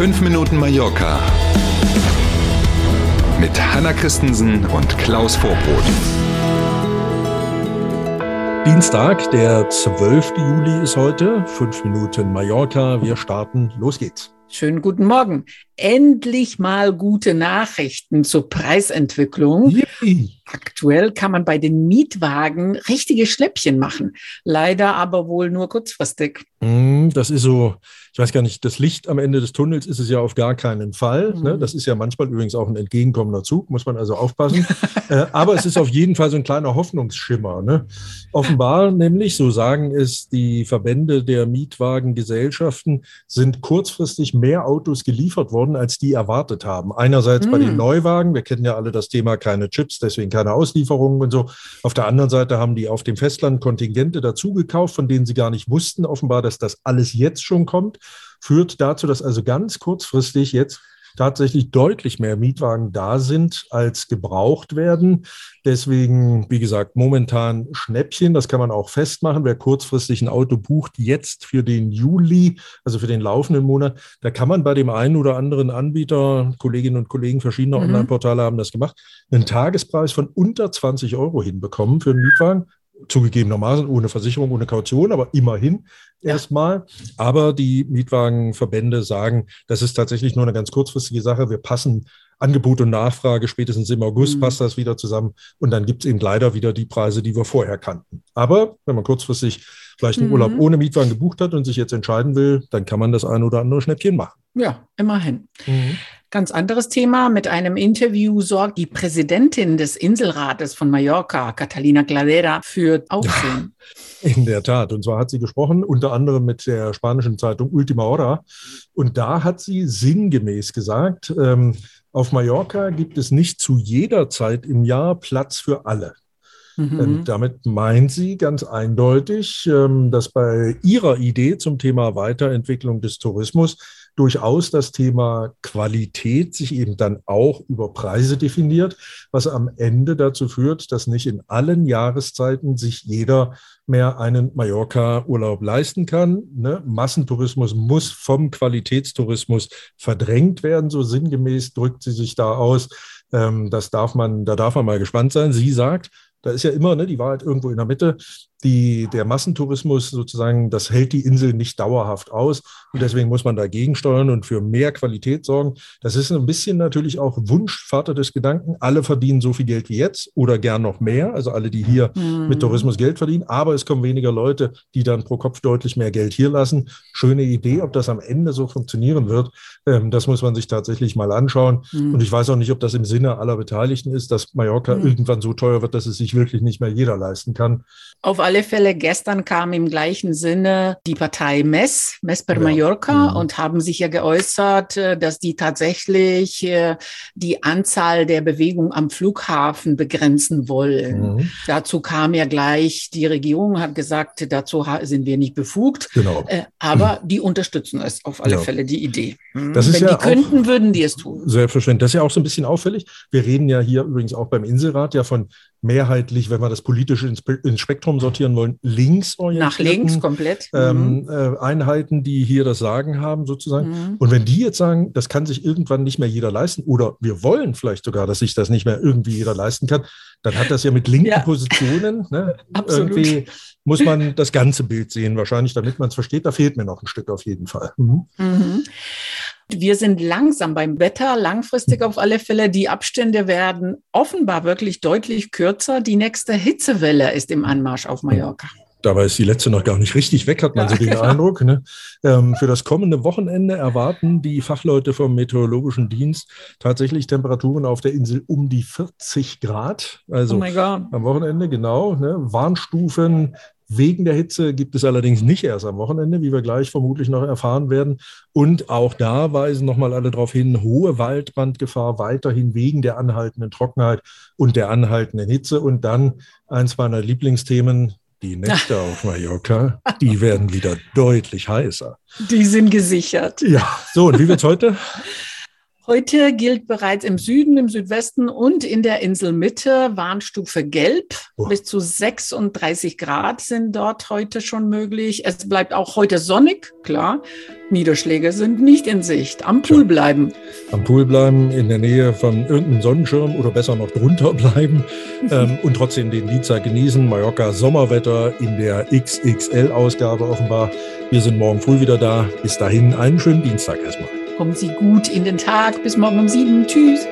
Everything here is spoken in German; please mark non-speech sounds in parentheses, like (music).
5 Minuten Mallorca mit Hanna Christensen und Klaus Vorbrot. Dienstag, der 12. Juli ist heute. 5 Minuten Mallorca. Wir starten. Los geht's. Schönen guten Morgen. Endlich mal gute Nachrichten zur Preisentwicklung. Yippie. Aktuell kann man bei den Mietwagen richtige Schnäppchen machen. Leider aber wohl nur kurzfristig. Hm, das ist so, ich weiß gar nicht, das Licht am Ende des Tunnels ist es ja auf gar keinen Fall. Ne? Mhm. Das ist ja manchmal übrigens auch ein entgegenkommender Zug, muss man also aufpassen. (laughs) äh, aber es ist auf jeden Fall so ein kleiner Hoffnungsschimmer. Ne? Offenbar nämlich, so sagen es die Verbände der Mietwagengesellschaften, sind kurzfristig mehr Autos geliefert worden, als die erwartet haben. Einerseits mhm. bei den mhm. Neuwagen, wir kennen ja alle das Thema keine Chips, deswegen keine Auslieferungen und so. Auf der anderen Seite haben die auf dem Festland Kontingente dazugekauft, von denen sie gar nicht wussten, offenbar, dass das alles jetzt schon kommt führt dazu, dass also ganz kurzfristig jetzt tatsächlich deutlich mehr Mietwagen da sind, als gebraucht werden. Deswegen, wie gesagt, momentan Schnäppchen, das kann man auch festmachen. Wer kurzfristig ein Auto bucht, jetzt für den Juli, also für den laufenden Monat, da kann man bei dem einen oder anderen Anbieter, Kolleginnen und Kollegen verschiedener mhm. Online-Portale haben das gemacht, einen Tagespreis von unter 20 Euro hinbekommen für einen Mietwagen zugegebenermaßen ohne Versicherung, ohne Kaution, aber immerhin ja. erstmal. Aber die Mietwagenverbände sagen, das ist tatsächlich nur eine ganz kurzfristige Sache. Wir passen Angebot und Nachfrage, spätestens im August mhm. passt das wieder zusammen und dann gibt es eben leider wieder die Preise, die wir vorher kannten. Aber wenn man kurzfristig vielleicht einen mhm. Urlaub ohne Mietwagen gebucht hat und sich jetzt entscheiden will, dann kann man das ein oder andere Schnäppchen machen. Ja, immerhin. Mhm. Ganz anderes Thema. Mit einem Interview sorgt die Präsidentin des Inselrates von Mallorca, Catalina Cladera, für Aufsehen. In der Tat. Und zwar hat sie gesprochen, unter anderem mit der spanischen Zeitung Ultima Hora. Und da hat sie sinngemäß gesagt, ähm, auf Mallorca gibt es nicht zu jeder Zeit im Jahr Platz für alle. Mhm. Damit meint sie ganz eindeutig, ähm, dass bei ihrer Idee zum Thema Weiterentwicklung des Tourismus durchaus das Thema Qualität sich eben dann auch über Preise definiert, was am Ende dazu führt, dass nicht in allen Jahreszeiten sich jeder mehr einen Mallorca-Urlaub leisten kann. Ne? Massentourismus muss vom Qualitätstourismus verdrängt werden, so sinngemäß drückt sie sich da aus. Ähm, das darf man, da darf man mal gespannt sein. Sie sagt, da ist ja immer ne, die Wahrheit irgendwo in der Mitte die, der Massentourismus sozusagen, das hält die Insel nicht dauerhaft aus. Und deswegen muss man dagegen steuern und für mehr Qualität sorgen. Das ist ein bisschen natürlich auch Wunschvater des Gedanken. Alle verdienen so viel Geld wie jetzt oder gern noch mehr. Also alle, die hier mhm. mit Tourismus Geld verdienen. Aber es kommen weniger Leute, die dann pro Kopf deutlich mehr Geld hier lassen. Schöne Idee. Ob das am Ende so funktionieren wird, ähm, das muss man sich tatsächlich mal anschauen. Mhm. Und ich weiß auch nicht, ob das im Sinne aller Beteiligten ist, dass Mallorca mhm. irgendwann so teuer wird, dass es sich wirklich nicht mehr jeder leisten kann. Auf alle Fälle, gestern kam im gleichen Sinne die Partei MES, MES per ja. Mallorca, mhm. und haben sich ja geäußert, äh, dass die tatsächlich äh, die Anzahl der Bewegungen am Flughafen begrenzen wollen. Mhm. Dazu kam ja gleich, die Regierung hat gesagt, dazu sind wir nicht befugt. Genau. Äh, aber mhm. die unterstützen es auf alle ja. Fälle, die Idee. Mhm. Das ist Wenn ja die könnten, würden die es tun. Selbstverständlich. Das ist ja auch so ein bisschen auffällig. Wir reden ja hier übrigens auch beim Inselrat ja von mehrheitlich, wenn wir das politisch ins, ins Spektrum sortieren wollen, links Nach links komplett. Ähm, mhm. äh, Einheiten, die hier das Sagen haben, sozusagen. Mhm. Und wenn die jetzt sagen, das kann sich irgendwann nicht mehr jeder leisten, oder wir wollen vielleicht sogar, dass sich das nicht mehr irgendwie jeder leisten kann, dann hat das ja mit linken ja. Positionen. Ne? (laughs) Irgendwie muss man das ganze Bild sehen, wahrscheinlich, damit man es versteht. Da fehlt mir noch ein Stück auf jeden Fall. Mhm. Mhm. Wir sind langsam beim Wetter, langfristig auf alle Fälle. Die Abstände werden offenbar wirklich deutlich kürzer. Die nächste Hitzewelle ist im Anmarsch auf Mallorca. Dabei ist die letzte noch gar nicht richtig weg, hat man ja, so den genau. (laughs) Eindruck. Ne? Ähm, für das kommende Wochenende erwarten die Fachleute vom Meteorologischen Dienst tatsächlich Temperaturen auf der Insel um die 40 Grad. Also oh am Wochenende, genau. Ne? Warnstufen wegen der Hitze gibt es allerdings nicht erst am Wochenende, wie wir gleich vermutlich noch erfahren werden. Und auch da weisen nochmal alle darauf hin, hohe Waldbrandgefahr weiterhin wegen der anhaltenden Trockenheit und der anhaltenden Hitze. Und dann eins meiner Lieblingsthemen, die Nächte (laughs) auf Mallorca, die werden wieder deutlich heißer. Die sind gesichert. Ja, so, und wie wird es heute? (laughs) Heute gilt bereits im Süden, im Südwesten und in der Inselmitte Warnstufe Gelb. Oh. Bis zu 36 Grad sind dort heute schon möglich. Es bleibt auch heute sonnig, klar. Niederschläge sind nicht in Sicht. Am Pool bleiben. Am Pool bleiben, in der Nähe von irgendeinem Sonnenschirm oder besser noch drunter bleiben (laughs) ähm, und trotzdem den Liedzeit genießen. Mallorca Sommerwetter in der XXL-Ausgabe offenbar. Wir sind morgen früh wieder da. Bis dahin einen schönen Dienstag erstmal. Kommen Sie gut in den Tag. Bis morgen um sieben. Tschüss.